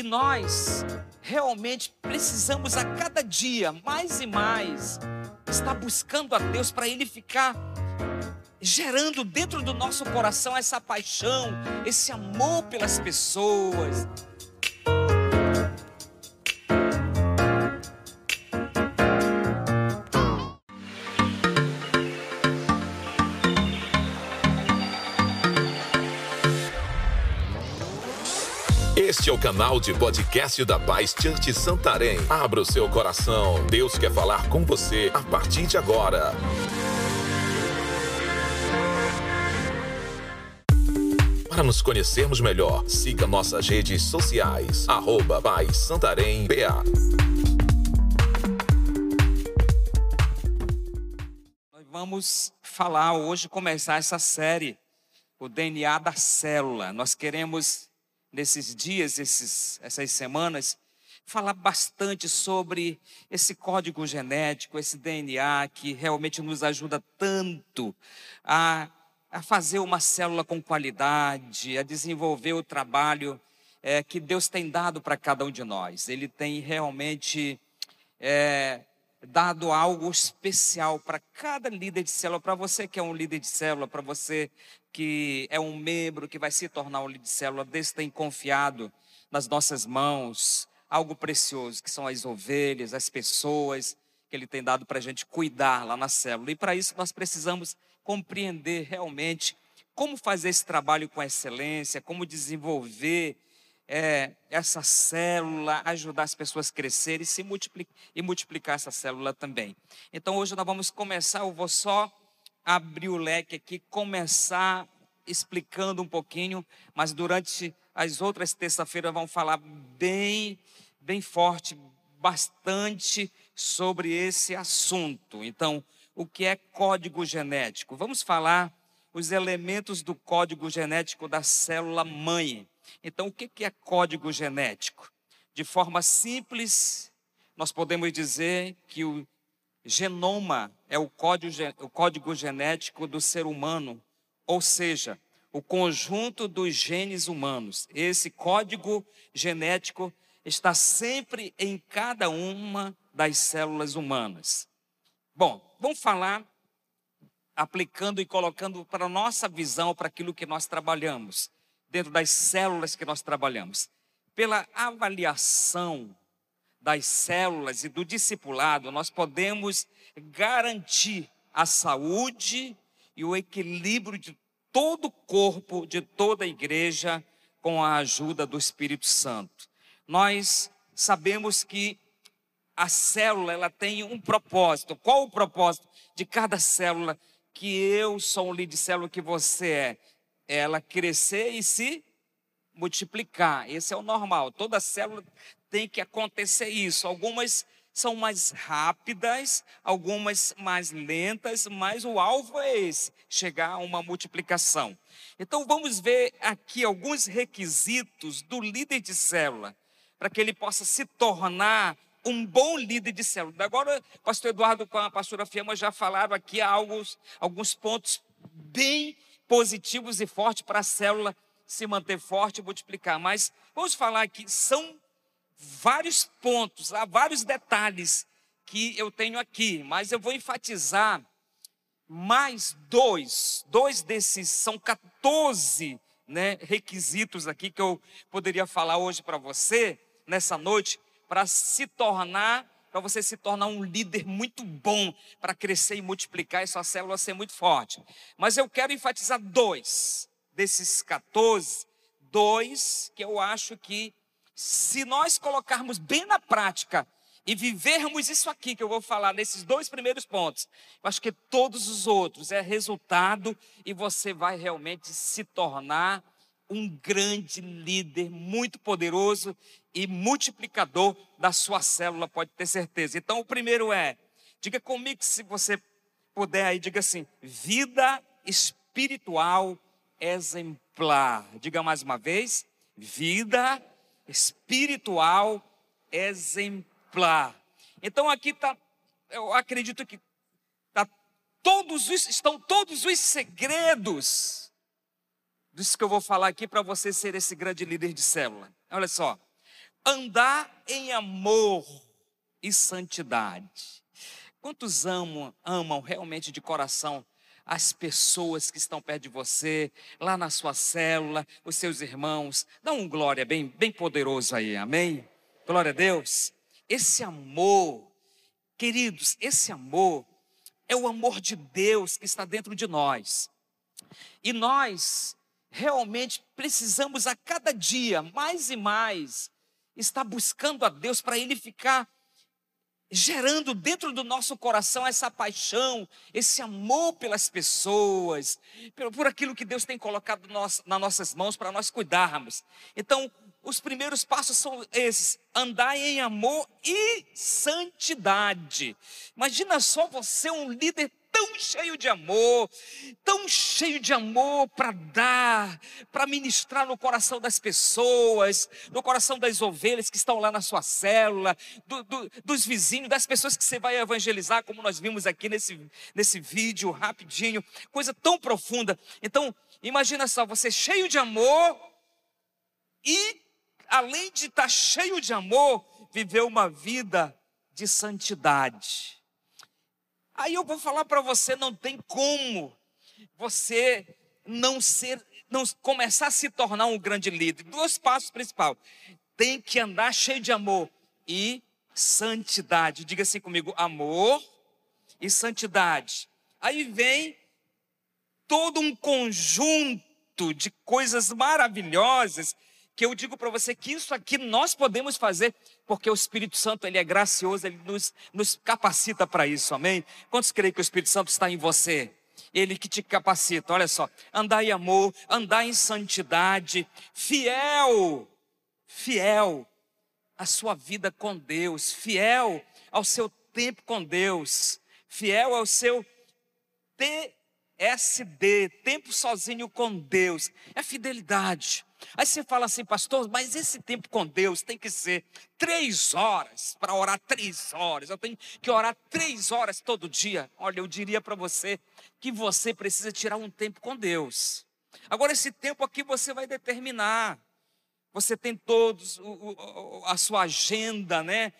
E nós realmente precisamos a cada dia, mais e mais, estar buscando a Deus para Ele ficar gerando dentro do nosso coração essa paixão, esse amor pelas pessoas. É o canal de podcast da Paz Church Santarém. Abra o seu coração. Deus quer falar com você a partir de agora. Para nos conhecermos melhor, siga nossas redes sociais. Arroba Paz Santarém BA. Nós vamos falar hoje, começar essa série, o DNA da célula. Nós queremos nesses dias, esses, essas semanas, falar bastante sobre esse código genético, esse DNA que realmente nos ajuda tanto a, a fazer uma célula com qualidade, a desenvolver o trabalho é, que Deus tem dado para cada um de nós. Ele tem realmente é, dado algo especial para cada líder de célula, para você que é um líder de célula, para você que é um membro que vai se tornar um líder de célula, Deus tem confiado nas nossas mãos algo precioso, que são as ovelhas, as pessoas que Ele tem dado para a gente cuidar lá na célula. E para isso nós precisamos compreender realmente como fazer esse trabalho com excelência, como desenvolver é, essa célula, ajudar as pessoas a crescerem e, se multiplicar, e multiplicar essa célula também. Então hoje nós vamos começar, eu vou só abrir o leque aqui, começar explicando um pouquinho, mas durante as outras terça-feiras vamos falar bem, bem forte, bastante sobre esse assunto. Então, o que é código genético? Vamos falar os elementos do código genético da célula mãe. Então, o que é código genético? De forma simples, nós podemos dizer que o genoma é o código, o código genético do ser humano, ou seja, o conjunto dos genes humanos. Esse código genético está sempre em cada uma das células humanas. Bom, vamos falar aplicando e colocando para a nossa visão, para aquilo que nós trabalhamos, dentro das células que nós trabalhamos. Pela avaliação das células e do discipulado, nós podemos garantir a saúde e o equilíbrio de todo o corpo, de toda a igreja, com a ajuda do Espírito Santo. Nós sabemos que a célula ela tem um propósito. Qual o propósito de cada célula que eu sou um líder de célula que você é? Ela crescer e se multiplicar. Esse é o normal. Toda célula tem que acontecer isso. Algumas são mais rápidas, algumas mais lentas, mas o alvo é esse: chegar a uma multiplicação. Então vamos ver aqui alguns requisitos do líder de célula, para que ele possa se tornar um bom líder de célula. Agora, o pastor Eduardo com a pastora Fiamma já falaram aqui alguns, alguns pontos bem positivos e fortes para a célula se manter forte e multiplicar. Mas vamos falar aqui, são vários pontos, há vários detalhes que eu tenho aqui, mas eu vou enfatizar mais dois. Dois desses são 14 né, requisitos aqui que eu poderia falar hoje para você, nessa noite, para se tornar, para você se tornar um líder muito bom, para crescer e multiplicar e sua célula ser muito forte. Mas eu quero enfatizar dois desses 14, dois que eu acho que se nós colocarmos bem na prática e vivermos isso aqui que eu vou falar nesses dois primeiros pontos, eu acho que todos os outros é resultado e você vai realmente se tornar um grande líder, muito poderoso e multiplicador da sua célula, pode ter certeza. Então, o primeiro é, diga comigo se você puder aí, diga assim: vida espiritual exemplar. Diga mais uma vez: vida espiritual exemplar. Então aqui está, eu acredito que tá todos os, estão todos os segredos disso que eu vou falar aqui para você ser esse grande líder de célula. Olha só. Andar em amor e santidade. Quantos amam, amam realmente de coração as pessoas que estão perto de você, lá na sua célula, os seus irmãos? Dá um glória bem, bem poderoso aí, amém? Glória a Deus. Esse amor, queridos, esse amor é o amor de Deus que está dentro de nós. E nós realmente precisamos a cada dia, mais e mais, estar buscando a Deus para Ele ficar gerando dentro do nosso coração essa paixão, esse amor pelas pessoas, por aquilo que Deus tem colocado nas nossas mãos para nós cuidarmos. Então, os primeiros passos são esses: andar em amor e santidade. Imagina só você, um líder tão cheio de amor, tão cheio de amor para dar, para ministrar no coração das pessoas, no coração das ovelhas que estão lá na sua célula, do, do, dos vizinhos, das pessoas que você vai evangelizar, como nós vimos aqui nesse, nesse vídeo rapidinho, coisa tão profunda. Então, imagina só, você cheio de amor e além de estar cheio de amor, viveu uma vida de santidade. Aí eu vou falar para você, não tem como você não ser, não começar a se tornar um grande líder. Dois passos principais. Tem que andar cheio de amor e santidade. Diga assim comigo, amor e santidade. Aí vem todo um conjunto de coisas maravilhosas que eu digo para você que isso aqui nós podemos fazer, porque o Espírito Santo ele é gracioso, ele nos, nos capacita para isso, amém? Quantos creem que o Espírito Santo está em você? Ele que te capacita, olha só, andar em amor, andar em santidade, fiel, fiel à sua vida com Deus, fiel ao seu tempo com Deus, fiel ao seu TSD, tempo sozinho com Deus, é fidelidade. Aí você fala assim, pastor, mas esse tempo com Deus tem que ser três horas para orar três horas. Eu tenho que orar três horas todo dia. Olha, eu diria para você que você precisa tirar um tempo com Deus. Agora, esse tempo aqui você vai determinar. Você tem todos a sua agenda, né?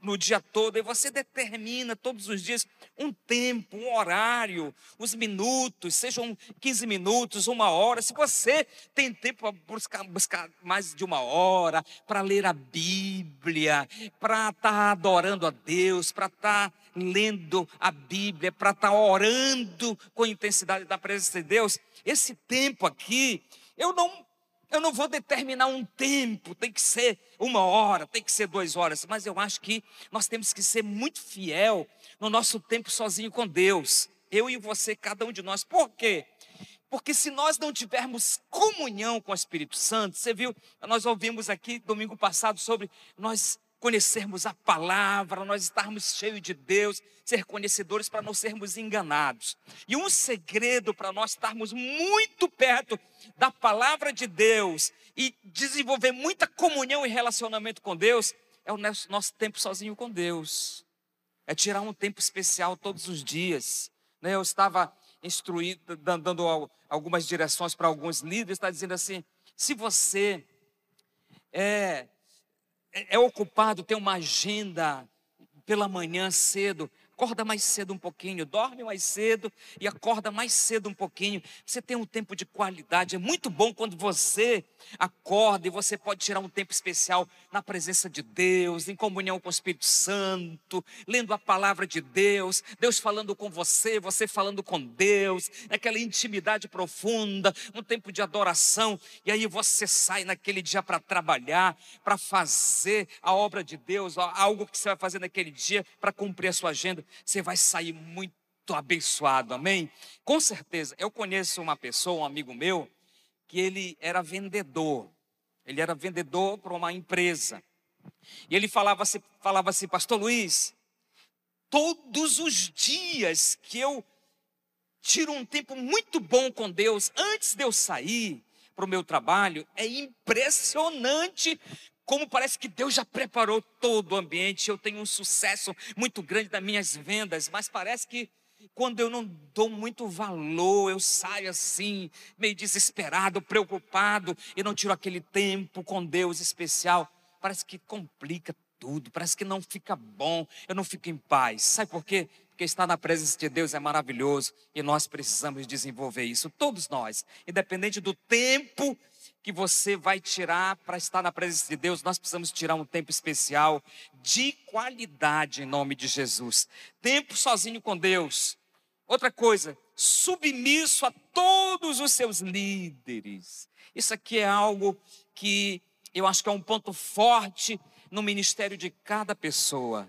No dia todo, e você determina todos os dias um tempo, um horário, os minutos, sejam 15 minutos, uma hora. Se você tem tempo para buscar, buscar mais de uma hora, para ler a Bíblia, para estar tá adorando a Deus, para estar tá lendo a Bíblia, para estar tá orando com intensidade da presença de Deus, esse tempo aqui, eu não eu não vou determinar um tempo, tem que ser uma hora, tem que ser duas horas, mas eu acho que nós temos que ser muito fiel no nosso tempo sozinho com Deus. Eu e você, cada um de nós. Por quê? Porque se nós não tivermos comunhão com o Espírito Santo, você viu, nós ouvimos aqui domingo passado sobre nós conhecermos a palavra, nós estarmos cheios de Deus, ser conhecedores para não sermos enganados. E um segredo para nós estarmos muito perto da palavra de Deus e desenvolver muita comunhão e relacionamento com Deus é o nosso, tempo sozinho com Deus. É tirar um tempo especial todos os dias. Né? Eu estava instruído, dando algumas direções para alguns líderes, está dizendo assim: se você é, é, é ocupado, tem uma agenda pela manhã cedo, acorda mais cedo um pouquinho, dorme mais cedo e acorda mais cedo um pouquinho. Você tem um tempo de qualidade. É muito bom quando você acorda e você pode tirar um tempo especial na presença de Deus, em comunhão com o Espírito Santo, lendo a palavra de Deus, Deus falando com você, você falando com Deus, naquela intimidade profunda, um tempo de adoração. E aí você sai naquele dia para trabalhar, para fazer a obra de Deus, algo que você vai fazer naquele dia para cumprir a sua agenda você vai sair muito abençoado, amém? Com certeza, eu conheço uma pessoa, um amigo meu, que ele era vendedor. Ele era vendedor para uma empresa. E ele falava assim, falava assim, Pastor Luiz, todos os dias que eu tiro um tempo muito bom com Deus, antes de eu sair para o meu trabalho, é impressionante como parece que Deus já preparou todo o ambiente, eu tenho um sucesso muito grande nas minhas vendas, mas parece que quando eu não dou muito valor, eu saio assim, meio desesperado, preocupado, e não tiro aquele tempo com Deus especial. parece que complica tudo, parece que não fica bom, eu não fico em paz. Sabe por quê? Porque estar na presença de Deus é maravilhoso e nós precisamos desenvolver isso, todos nós, independente do tempo que você vai tirar para estar na presença de Deus, nós precisamos tirar um tempo especial de qualidade em nome de Jesus. Tempo sozinho com Deus. Outra coisa, submisso a todos os seus líderes. Isso aqui é algo que eu acho que é um ponto forte no ministério de cada pessoa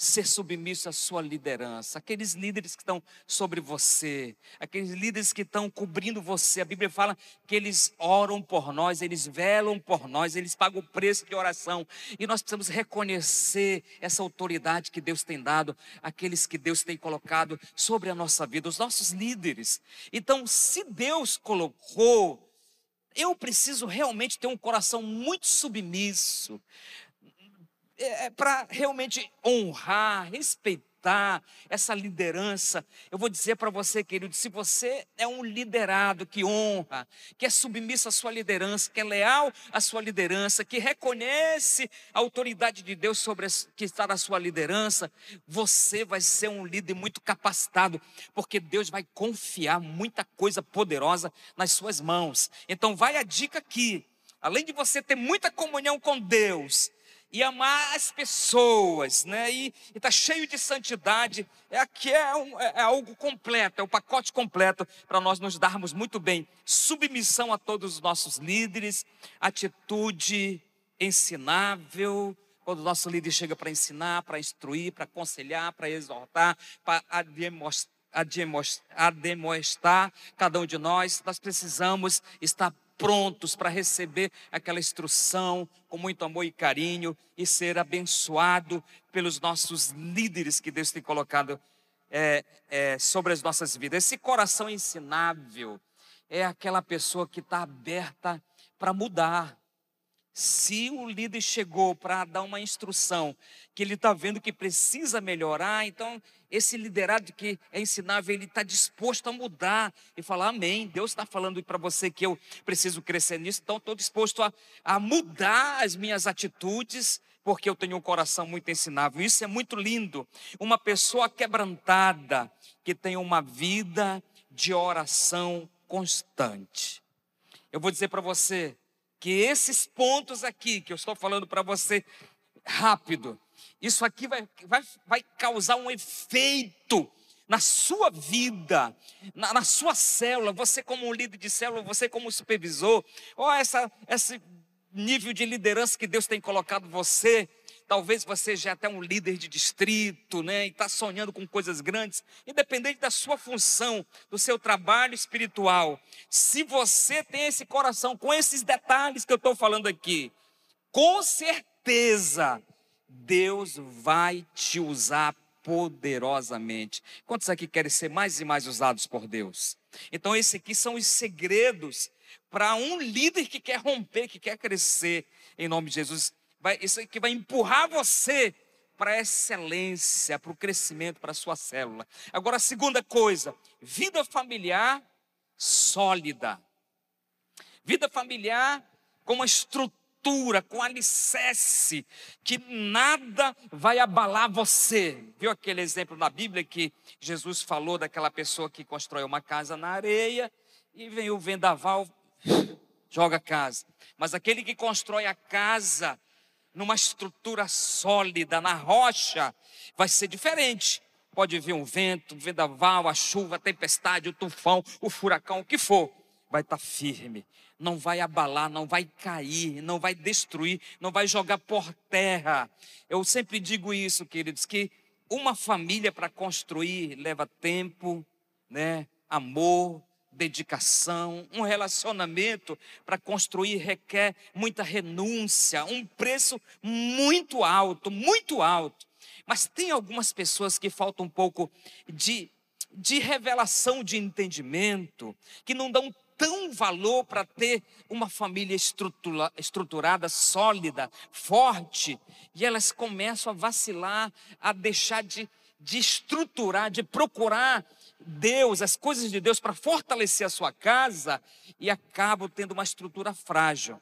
ser submisso à sua liderança, aqueles líderes que estão sobre você, aqueles líderes que estão cobrindo você. A Bíblia fala que eles oram por nós, eles velam por nós, eles pagam o preço de oração. E nós precisamos reconhecer essa autoridade que Deus tem dado àqueles que Deus tem colocado sobre a nossa vida, os nossos líderes. Então, se Deus colocou eu preciso realmente ter um coração muito submisso, é para realmente honrar, respeitar essa liderança. Eu vou dizer para você, querido, se você é um liderado que honra, que é submisso à sua liderança, que é leal à sua liderança, que reconhece a autoridade de Deus sobre que está na sua liderança, você vai ser um líder muito capacitado, porque Deus vai confiar muita coisa poderosa nas suas mãos. Então vai a dica aqui. Além de você ter muita comunhão com Deus, e amar as pessoas, né? E está cheio de santidade. É aqui é, um, é, é algo completo, é o um pacote completo para nós nos darmos muito bem. Submissão a todos os nossos líderes, atitude ensinável. Quando o nosso líder chega para ensinar, para instruir, para aconselhar, para exortar, para demonstrar cada um de nós, nós precisamos estar prontos para receber aquela instrução com muito amor e carinho e ser abençoado pelos nossos líderes que Deus tem colocado é, é, sobre as nossas vidas. Esse coração ensinável é aquela pessoa que está aberta para mudar. Se o líder chegou para dar uma instrução que ele está vendo que precisa melhorar, então esse liderado que é ensinável, ele está disposto a mudar e falar: Amém. Deus está falando para você que eu preciso crescer nisso, então estou disposto a, a mudar as minhas atitudes, porque eu tenho um coração muito ensinável. Isso é muito lindo. Uma pessoa quebrantada, que tem uma vida de oração constante. Eu vou dizer para você que esses pontos aqui que eu estou falando para você rápido, isso aqui vai, vai, vai causar um efeito na sua vida, na, na, sua célula, você como líder de célula, você como supervisor, ó, essa, esse nível de liderança que Deus tem colocado você, talvez você já é até um líder de distrito, né, e está sonhando com coisas grandes, independente da sua função, do seu trabalho espiritual, se você tem esse coração com esses detalhes que eu estou falando aqui, com certeza Deus vai te usar poderosamente. Quantos aqui querem ser mais e mais usados por Deus? Então, esses aqui são os segredos para um líder que quer romper, que quer crescer em nome de Jesus. Vai, isso aqui vai empurrar você para a excelência, para o crescimento, para a sua célula. Agora, a segunda coisa, vida familiar sólida. Vida familiar com uma estrutura com alicerce, que nada vai abalar você. Viu aquele exemplo na Bíblia que Jesus falou daquela pessoa que constrói uma casa na areia e vem o vendaval, joga a casa. Mas aquele que constrói a casa numa estrutura sólida, na rocha, vai ser diferente. Pode vir um vento, o vendaval, a chuva, a tempestade, o tufão, o furacão, o que for, vai estar firme não vai abalar, não vai cair, não vai destruir, não vai jogar por terra. Eu sempre digo isso, queridos, que uma família para construir leva tempo, né? Amor, dedicação, um relacionamento para construir requer muita renúncia, um preço muito alto, muito alto. Mas tem algumas pessoas que faltam um pouco de, de revelação de entendimento, que não dão tão valor para ter uma família estrutura, estruturada, sólida, forte, e elas começam a vacilar, a deixar de, de estruturar, de procurar Deus, as coisas de Deus para fortalecer a sua casa, e acabam tendo uma estrutura frágil.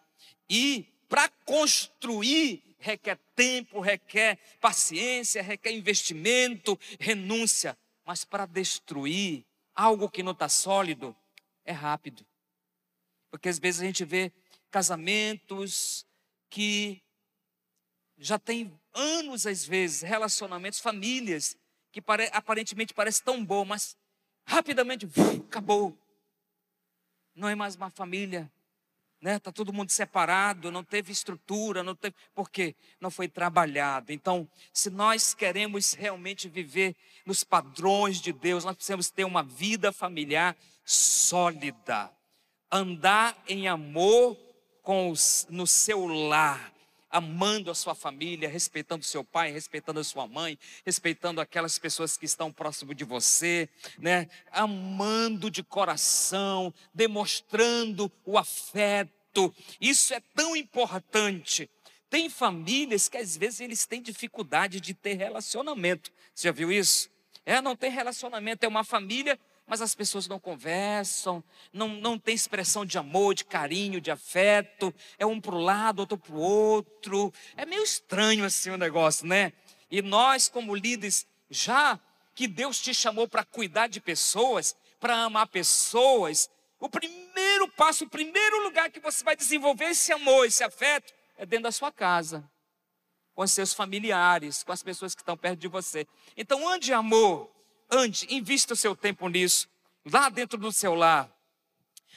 E para construir requer tempo, requer paciência, requer investimento, renúncia. Mas para destruir algo que não está sólido, é rápido. Porque às vezes a gente vê casamentos que já tem anos, às vezes, relacionamentos, famílias, que pare, aparentemente parece tão bom, mas rapidamente acabou. Não é mais uma família, né? Tá todo mundo separado, não teve estrutura, não teve, porque não foi trabalhado. Então, se nós queremos realmente viver nos padrões de Deus, nós precisamos ter uma vida familiar sólida, andar em amor com os, no seu lar, amando a sua família, respeitando seu pai, respeitando a sua mãe, respeitando aquelas pessoas que estão próximo de você, né? Amando de coração, demonstrando o afeto. Isso é tão importante. Tem famílias que às vezes eles têm dificuldade de ter relacionamento. Você já viu isso? É, não tem relacionamento, é uma família mas as pessoas não conversam, não, não tem expressão de amor, de carinho, de afeto, é um para o lado, outro para o outro. É meio estranho assim o negócio, né? E nós, como líderes, já que Deus te chamou para cuidar de pessoas, para amar pessoas, o primeiro passo, o primeiro lugar que você vai desenvolver esse amor, esse afeto, é dentro da sua casa, com seus familiares, com as pessoas que estão perto de você. Então, ande amor, ande, invista o seu tempo nisso, lá dentro do seu lar,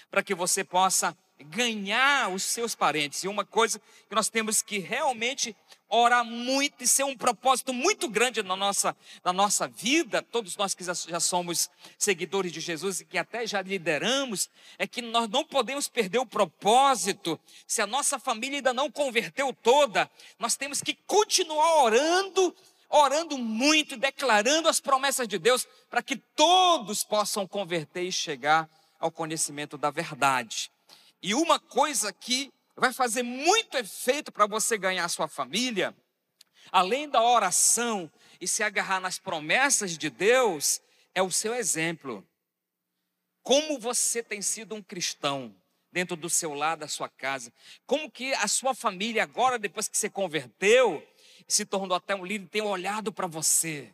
para que você possa ganhar os seus parentes. E uma coisa que nós temos que realmente orar muito e ser um propósito muito grande na nossa, na nossa vida, todos nós que já, já somos seguidores de Jesus e que até já lideramos, é que nós não podemos perder o propósito. Se a nossa família ainda não converteu toda, nós temos que continuar orando orando muito, declarando as promessas de Deus, para que todos possam converter e chegar ao conhecimento da verdade. E uma coisa que vai fazer muito efeito para você ganhar a sua família, além da oração e se agarrar nas promessas de Deus, é o seu exemplo. Como você tem sido um cristão dentro do seu lar, da sua casa? Como que a sua família agora, depois que você converteu, se tornou até um líder, tem olhado para você.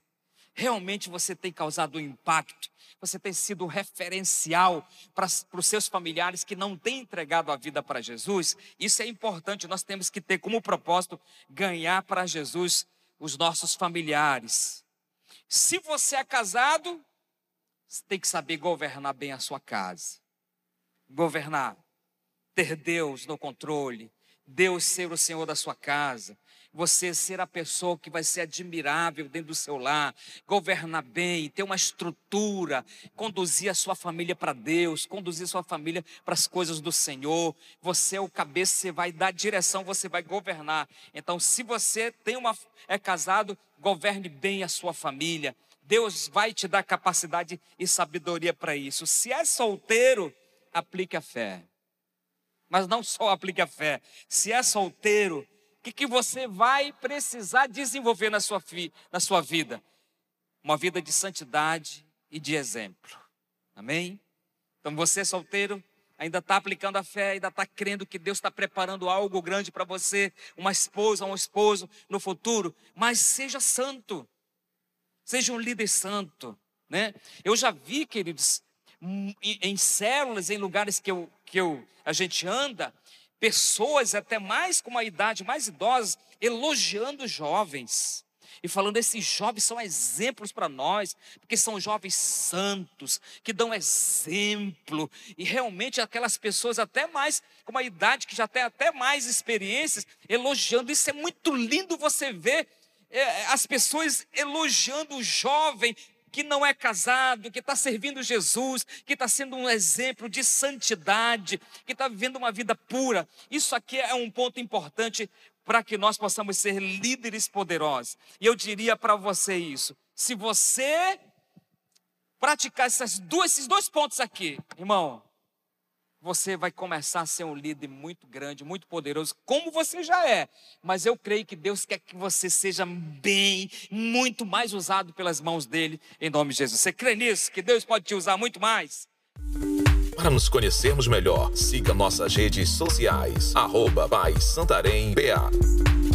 Realmente você tem causado um impacto. Você tem sido um referencial para, os seus familiares que não têm entregado a vida para Jesus. Isso é importante. Nós temos que ter como propósito ganhar para Jesus os nossos familiares. Se você é casado, você tem que saber governar bem a sua casa. Governar, ter Deus no controle, Deus ser o Senhor da sua casa, você ser a pessoa que vai ser admirável dentro do seu lar, governar bem, ter uma estrutura, conduzir a sua família para Deus, conduzir a sua família para as coisas do Senhor. Você é o cabeça, você vai dar direção, você vai governar. Então, se você tem uma é casado, governe bem a sua família. Deus vai te dar capacidade e sabedoria para isso. Se é solteiro, aplique a fé. Mas não só aplique a fé. Se é solteiro, que, que você vai precisar desenvolver na sua, na sua vida? Uma vida de santidade e de exemplo. Amém? Então você solteiro, ainda está aplicando a fé, ainda está crendo que Deus está preparando algo grande para você, uma esposa, um esposo no futuro, mas seja santo, seja um líder santo, né? Eu já vi, queridos, em, em células, em lugares que, eu, que eu, a gente anda, pessoas até mais com uma idade mais idosa elogiando jovens. E falando esses jovens são exemplos para nós, porque são jovens santos, que dão exemplo, e realmente aquelas pessoas até mais com uma idade que já tem até mais experiências, elogiando, isso é muito lindo você ver é, as pessoas elogiando o jovem que não é casado, que está servindo Jesus, que está sendo um exemplo de santidade, que está vivendo uma vida pura. Isso aqui é um ponto importante para que nós possamos ser líderes poderosos. E eu diria para você isso: se você praticar essas duas, esses dois pontos aqui, irmão, você vai começar a ser um líder muito grande, muito poderoso, como você já é. Mas eu creio que Deus quer que você seja bem, muito mais usado pelas mãos dele, em nome de Jesus. Você crê nisso? Que Deus pode te usar muito mais? Para nos conhecermos melhor, siga nossas redes sociais, arroba Santarém BA.